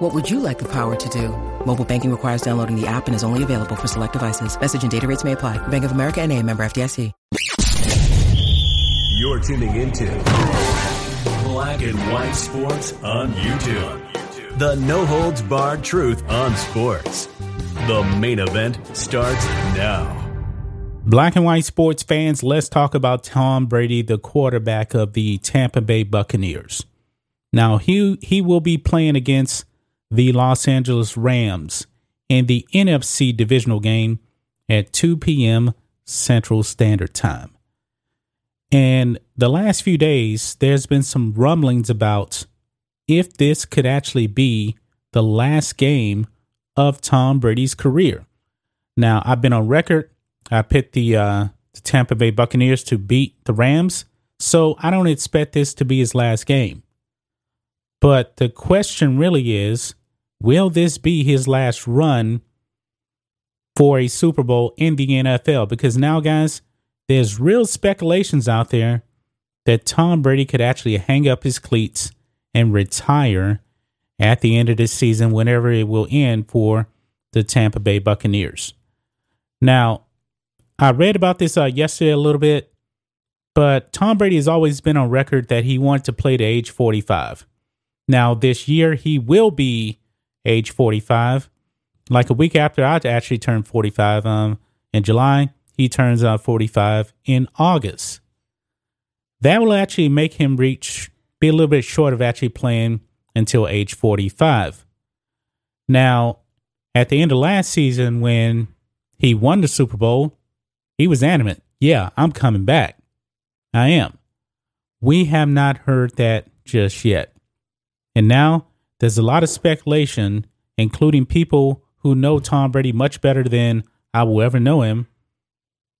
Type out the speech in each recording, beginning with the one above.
What would you like the power to do? Mobile banking requires downloading the app and is only available for select devices. Message and data rates may apply. Bank of America and a member FDIC. You're tuning into Black and White Sports on YouTube. The no holds barred truth on sports. The main event starts now. Black and white sports fans, let's talk about Tom Brady, the quarterback of the Tampa Bay Buccaneers. Now, he, he will be playing against the Los Angeles Rams in the NFC divisional game at 2 p.m. Central Standard Time. And the last few days, there's been some rumblings about if this could actually be the last game of Tom Brady's career. Now, I've been on record. I picked the, uh, the Tampa Bay Buccaneers to beat the Rams, so I don't expect this to be his last game. But the question really is will this be his last run for a Super Bowl in the NFL? Because now, guys, there's real speculations out there that Tom Brady could actually hang up his cleats and retire at the end of this season, whenever it will end for the Tampa Bay Buccaneers. Now, I read about this uh, yesterday a little bit, but Tom Brady has always been on record that he wanted to play to age 45. Now, this year, he will be age 45. Like a week after I actually turned 45 um, in July, he turns out 45 in August. That will actually make him reach, be a little bit short of actually playing until age 45. Now, at the end of last season, when he won the Super Bowl, he was adamant, yeah, I'm coming back. I am. We have not heard that just yet. And now there's a lot of speculation, including people who know Tom Brady much better than I will ever know him,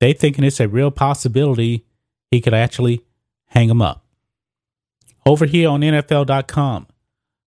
they thinking it's a real possibility he could actually hang him up. Over here on NFL.com,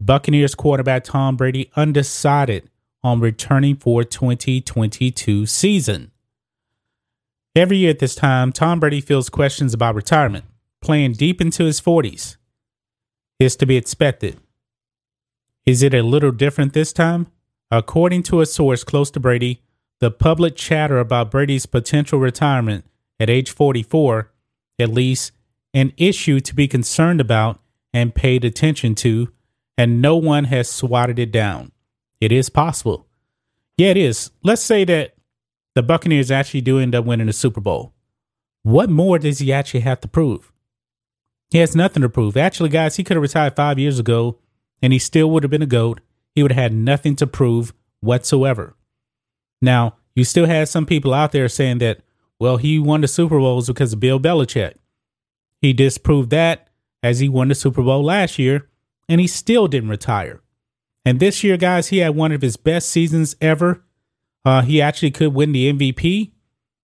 Buccaneers quarterback Tom Brady undecided on returning for 2022 season. Every year at this time, Tom Brady feels questions about retirement, playing deep into his 40s. Is to be expected. Is it a little different this time? According to a source close to Brady, the public chatter about Brady's potential retirement at age 44, at least, an issue to be concerned about and paid attention to, and no one has swatted it down. It is possible. Yeah, it is. Let's say that the Buccaneers actually do end up winning the Super Bowl. What more does he actually have to prove? He has nothing to prove. Actually, guys, he could have retired five years ago and he still would have been a GOAT. He would have had nothing to prove whatsoever. Now, you still had some people out there saying that, well, he won the Super Bowls because of Bill Belichick. He disproved that as he won the Super Bowl last year, and he still didn't retire. And this year, guys, he had one of his best seasons ever. Uh, he actually could win the MVP.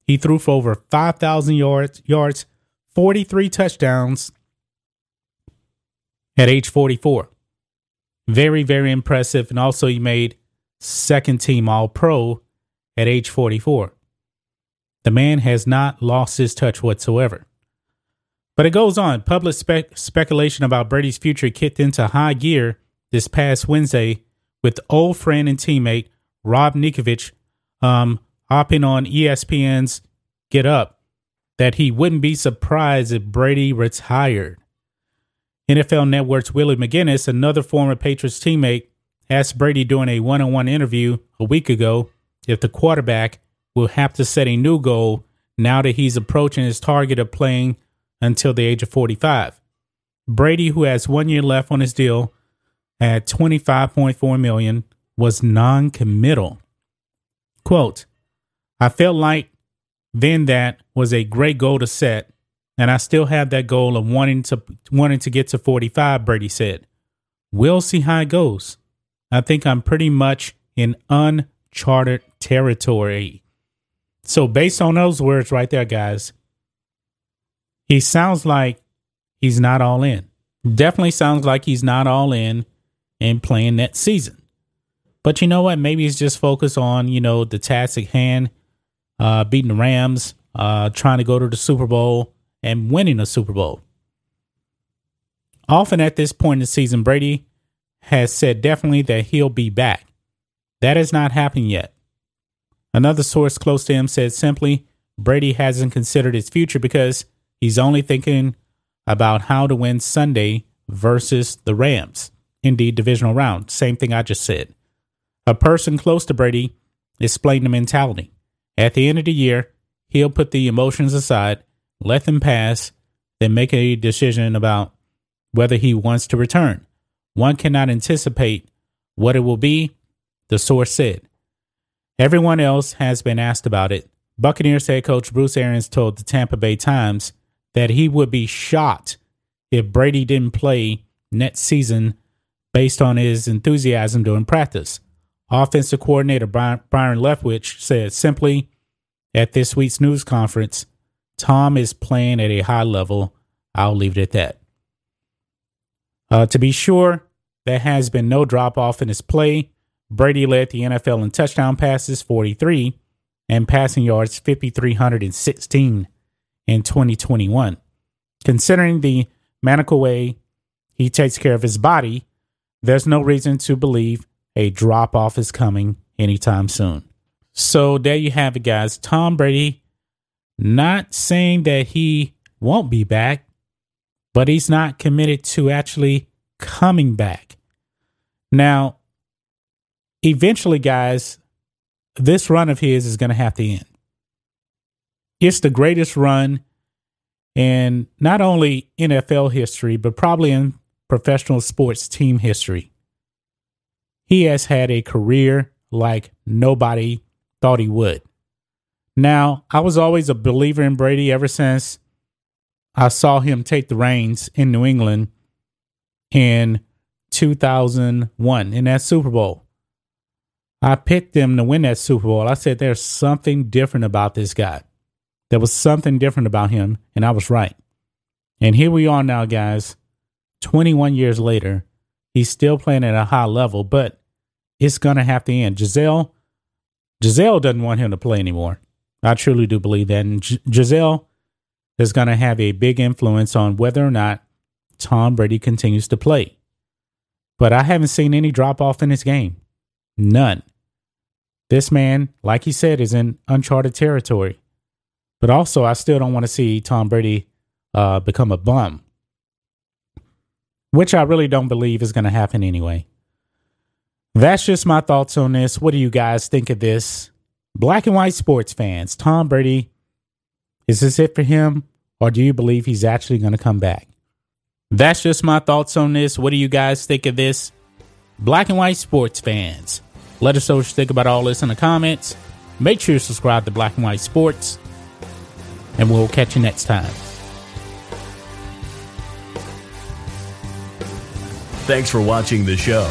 He threw for over 5,000 yards, yards, 43 touchdowns at age 44. Very, very impressive. And also, he made second team All Pro at age 44. The man has not lost his touch whatsoever. But it goes on. Public spe- speculation about Brady's future kicked into high gear this past Wednesday with old friend and teammate Rob Ninkovich um, hopping on ESPN's Get Up that he wouldn't be surprised if Brady retired. NFL Network's Willie McGinest, another former Patriots teammate, asked Brady during a one on one interview a week ago if the quarterback will have to set a new goal now that he's approaching his target of playing until the age of 45. Brady, who has one year left on his deal at 25.4 million, was non-committal. Quote, I felt like then that was a great goal to set, and I still have that goal of wanting to wanting to get to 45, Brady said. We'll see how it goes. I think I'm pretty much in uncharted territory. So, based on those words right there, guys, he sounds like he's not all in. Definitely sounds like he's not all in in playing that season. But you know what? Maybe he's just focused on, you know, the task at hand, uh, beating the Rams, uh, trying to go to the Super Bowl and winning a Super Bowl. Often at this point in the season, Brady has said definitely that he'll be back. That has not happened yet. Another source close to him said simply, Brady hasn't considered his future because he's only thinking about how to win Sunday versus the Rams. Indeed, divisional round. Same thing I just said. A person close to Brady explained the mentality. At the end of the year, he'll put the emotions aside, let them pass, then make a decision about whether he wants to return. One cannot anticipate what it will be, the source said. Everyone else has been asked about it. Buccaneers head coach Bruce Arians told the Tampa Bay Times that he would be shocked if Brady didn't play next season based on his enthusiasm during practice. Offensive coordinator Byron Leftwich said simply at this week's news conference, Tom is playing at a high level. I'll leave it at that. Uh, to be sure, there has been no drop off in his play. Brady led the NFL in touchdown passes, 43, and passing yards, 5,316 in 2021. Considering the maniacal way he takes care of his body, there's no reason to believe a drop off is coming anytime soon. So there you have it, guys. Tom Brady not saying that he won't be back, but he's not committed to actually coming back. Now, eventually, guys, this run of his is going to have to end. It's the greatest run in not only NFL history, but probably in professional sports team history. He has had a career like nobody thought he would. Now, I was always a believer in Brady ever since I saw him take the reins in New England in 2001 in that Super Bowl. I picked them to win that Super Bowl. I said there's something different about this guy. There was something different about him, and I was right. And here we are now, guys. 21 years later, he's still playing at a high level, but it's going to have to end. Gisele, Gisele doesn't want him to play anymore. I truly do believe that. And G- Gisele is going to have a big influence on whether or not Tom Brady continues to play. But I haven't seen any drop off in his game. None. This man, like he said, is in uncharted territory. But also, I still don't want to see Tom Brady uh, become a bum, which I really don't believe is going to happen anyway. That's just my thoughts on this. What do you guys think of this? Black and white sports fans, Tom Brady, is this it for him, or do you believe he's actually going to come back? That's just my thoughts on this. What do you guys think of this? Black and white sports fans, let us know what you think about all this in the comments. Make sure you subscribe to Black and White Sports, and we'll catch you next time. Thanks for watching the show.